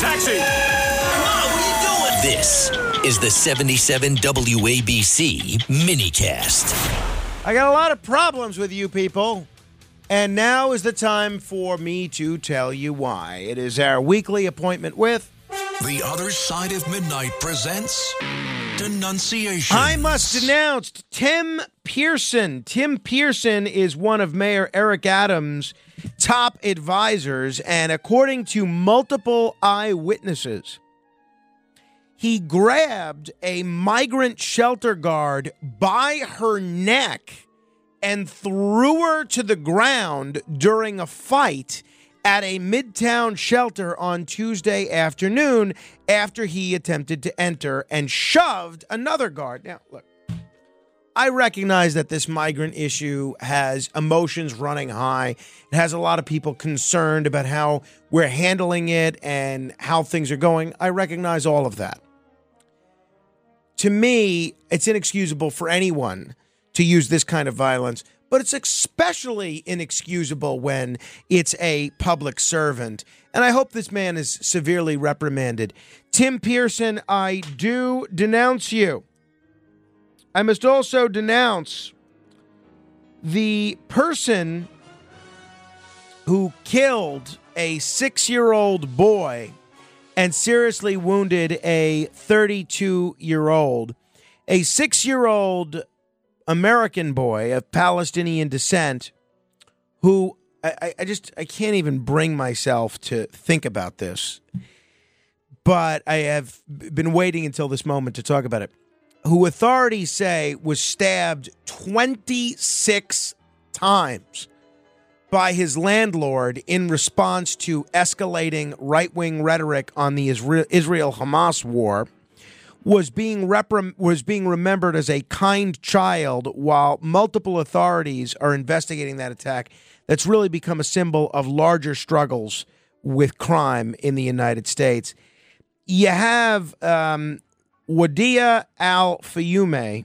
Taxi! Come on, what are you doing? This is the 77 WABC minicast. I got a lot of problems with you people. And now is the time for me to tell you why. It is our weekly appointment with. The Other Side of Midnight presents Denunciation. I must denounce Tim Pearson. Tim Pearson is one of Mayor Eric Adams' top advisors, and according to multiple eyewitnesses, he grabbed a migrant shelter guard by her neck and threw her to the ground during a fight at a midtown shelter on Tuesday afternoon after he attempted to enter and shoved another guard. Now, look, I recognize that this migrant issue has emotions running high. It has a lot of people concerned about how we're handling it and how things are going. I recognize all of that. To me, it's inexcusable for anyone to use this kind of violence, but it's especially inexcusable when it's a public servant. And I hope this man is severely reprimanded. Tim Pearson, I do denounce you. I must also denounce the person who killed a six year old boy and seriously wounded a 32 year old. A six year old American boy of Palestinian descent who I, I just I can't even bring myself to think about this. But I have been waiting until this moment to talk about it. Who authorities say was stabbed 26 times by his landlord in response to escalating right wing rhetoric on the Israel Hamas war was being reprim- was being remembered as a kind child while multiple authorities are investigating that attack that's really become a symbol of larger struggles with crime in the United States. You have um, Wadea Al Fayoume,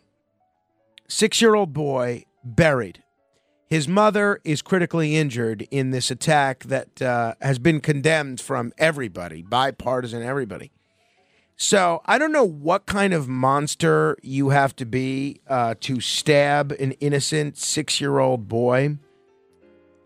six year old boy, buried. His mother is critically injured in this attack that uh, has been condemned from everybody, bipartisan everybody. So I don't know what kind of monster you have to be uh, to stab an innocent six year old boy,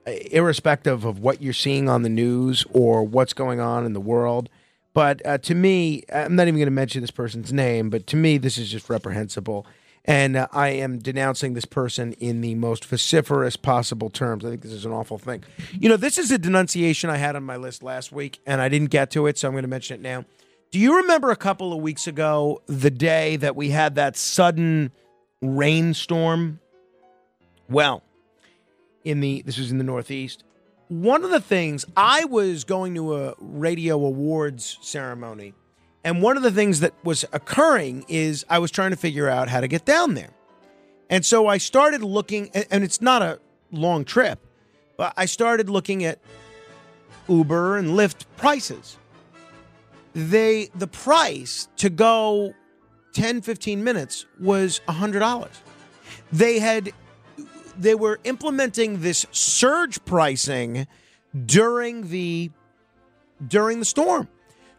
irrespective of what you're seeing on the news or what's going on in the world. But uh, to me, I'm not even going to mention this person's name, but to me, this is just reprehensible. And uh, I am denouncing this person in the most vociferous possible terms. I think this is an awful thing. You know, this is a denunciation I had on my list last week, and I didn't get to it, so I'm going to mention it now. Do you remember a couple of weeks ago, the day that we had that sudden rainstorm? Well, in the this was in the Northeast. One of the things I was going to a radio awards ceremony, and one of the things that was occurring is I was trying to figure out how to get down there. And so I started looking, and it's not a long trip, but I started looking at Uber and Lyft prices they the price to go 10 15 minutes was $100 they had they were implementing this surge pricing during the during the storm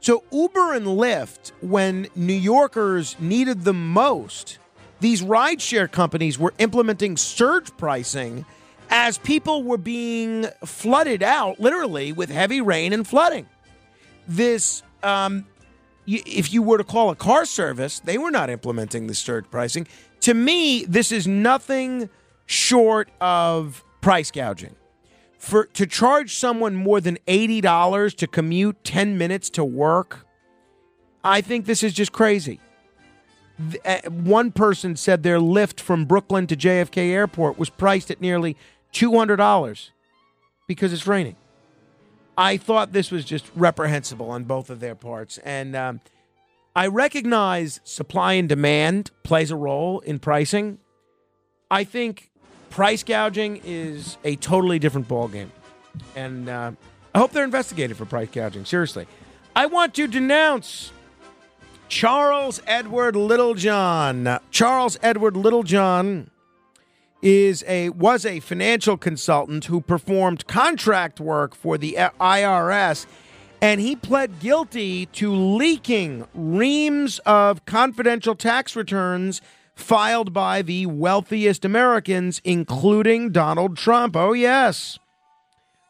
so uber and lyft when new yorkers needed them most these rideshare companies were implementing surge pricing as people were being flooded out literally with heavy rain and flooding this um, if you were to call a car service, they were not implementing the surge pricing. To me, this is nothing short of price gouging. For to charge someone more than eighty dollars to commute ten minutes to work, I think this is just crazy. Uh, one person said their Lyft from Brooklyn to JFK Airport was priced at nearly two hundred dollars because it's raining. I thought this was just reprehensible on both of their parts. And um, I recognize supply and demand plays a role in pricing. I think price gouging is a totally different ballgame. And uh, I hope they're investigated for price gouging. Seriously. I want to denounce Charles Edward Littlejohn. Charles Edward Littlejohn is a was a financial consultant who performed contract work for the IRS and he pled guilty to leaking reams of confidential tax returns filed by the wealthiest Americans including Donald Trump. Oh yes.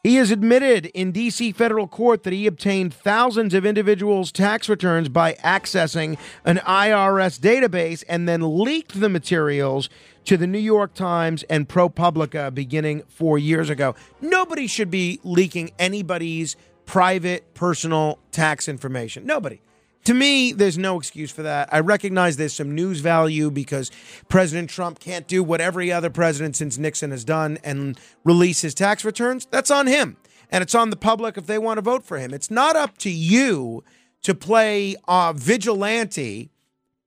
He has admitted in D.C. federal court that he obtained thousands of individuals' tax returns by accessing an IRS database and then leaked the materials to the New York Times and ProPublica beginning four years ago. Nobody should be leaking anybody's private, personal tax information. Nobody. To me, there's no excuse for that. I recognize there's some news value because President Trump can't do what every other president since Nixon has done and release his tax returns. That's on him. And it's on the public if they want to vote for him. It's not up to you to play uh, vigilante,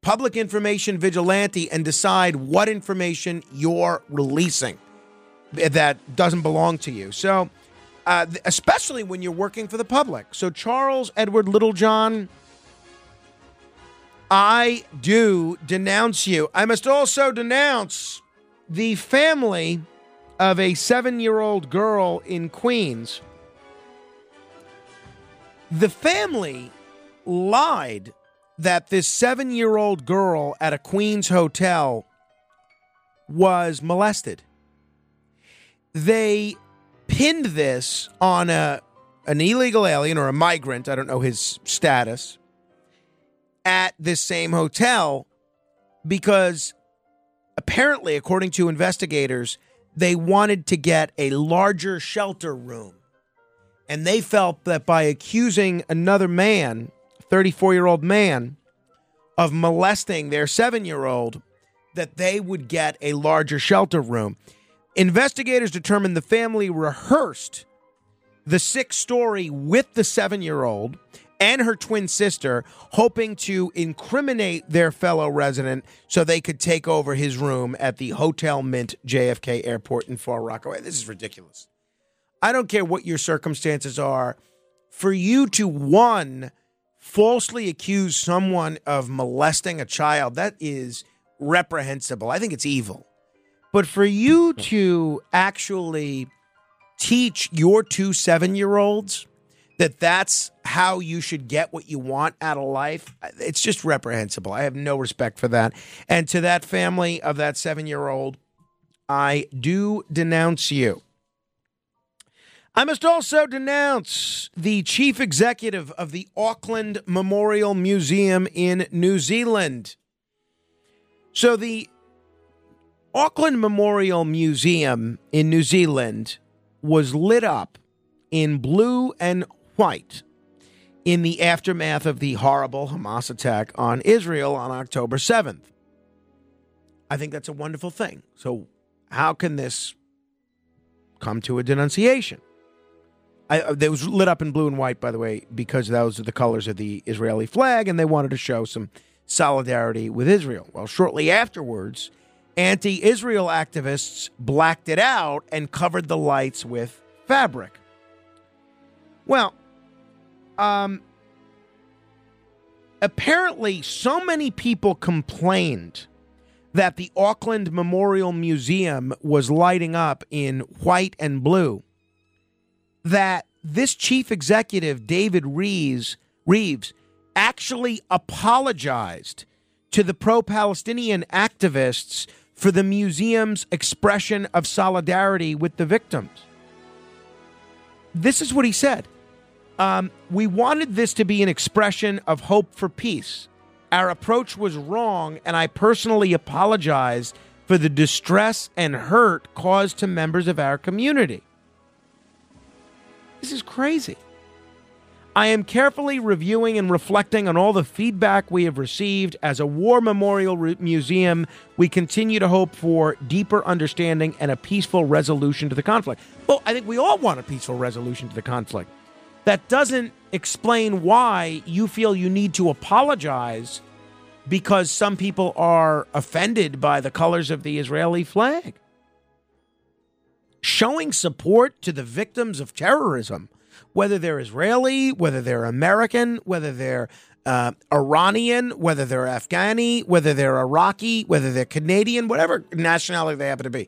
public information vigilante, and decide what information you're releasing that doesn't belong to you. So, uh, especially when you're working for the public. So, Charles Edward Littlejohn I do denounce you. I must also denounce the family of a seven year old girl in Queens. The family lied that this seven year old girl at a Queens hotel was molested. They pinned this on a an illegal alien or a migrant, I don't know his status, at this same hotel because apparently, according to investigators, they wanted to get a larger shelter room. And they felt that by accusing another man, 34 year old man, of molesting their seven year old, that they would get a larger shelter room. Investigators determined the family rehearsed the six story with the seven year old and her twin sister, hoping to incriminate their fellow resident so they could take over his room at the Hotel Mint JFK Airport in Far Rockaway. This is ridiculous. I don't care what your circumstances are. For you to, one, falsely accuse someone of molesting a child, that is reprehensible. I think it's evil. But for you to actually teach your two seven year olds that that's how you should get what you want out of life, it's just reprehensible. I have no respect for that. And to that family of that seven year old, I do denounce you. I must also denounce the chief executive of the Auckland Memorial Museum in New Zealand. So, the Auckland Memorial Museum in New Zealand was lit up in blue and white in the aftermath of the horrible Hamas attack on Israel on October 7th. I think that's a wonderful thing. So, how can this come to a denunciation? I, uh, it was lit up in blue and white, by the way, because those are the colors of the Israeli flag, and they wanted to show some solidarity with Israel. Well, shortly afterwards, anti Israel activists blacked it out and covered the lights with fabric. Well, um, apparently, so many people complained that the Auckland Memorial Museum was lighting up in white and blue that this chief executive, David Reeves, Reeves actually apologized to the pro Palestinian activists for the museum's expression of solidarity with the victims. This is what he said. Um, we wanted this to be an expression of hope for peace. Our approach was wrong, and I personally apologize for the distress and hurt caused to members of our community. This is crazy. I am carefully reviewing and reflecting on all the feedback we have received. As a war memorial museum, we continue to hope for deeper understanding and a peaceful resolution to the conflict. Well, I think we all want a peaceful resolution to the conflict. That doesn't explain why you feel you need to apologize because some people are offended by the colors of the Israeli flag. Showing support to the victims of terrorism, whether they're Israeli, whether they're American, whether they're uh, Iranian, whether they're Afghani, whether they're Iraqi, whether they're Canadian, whatever nationality they happen to be.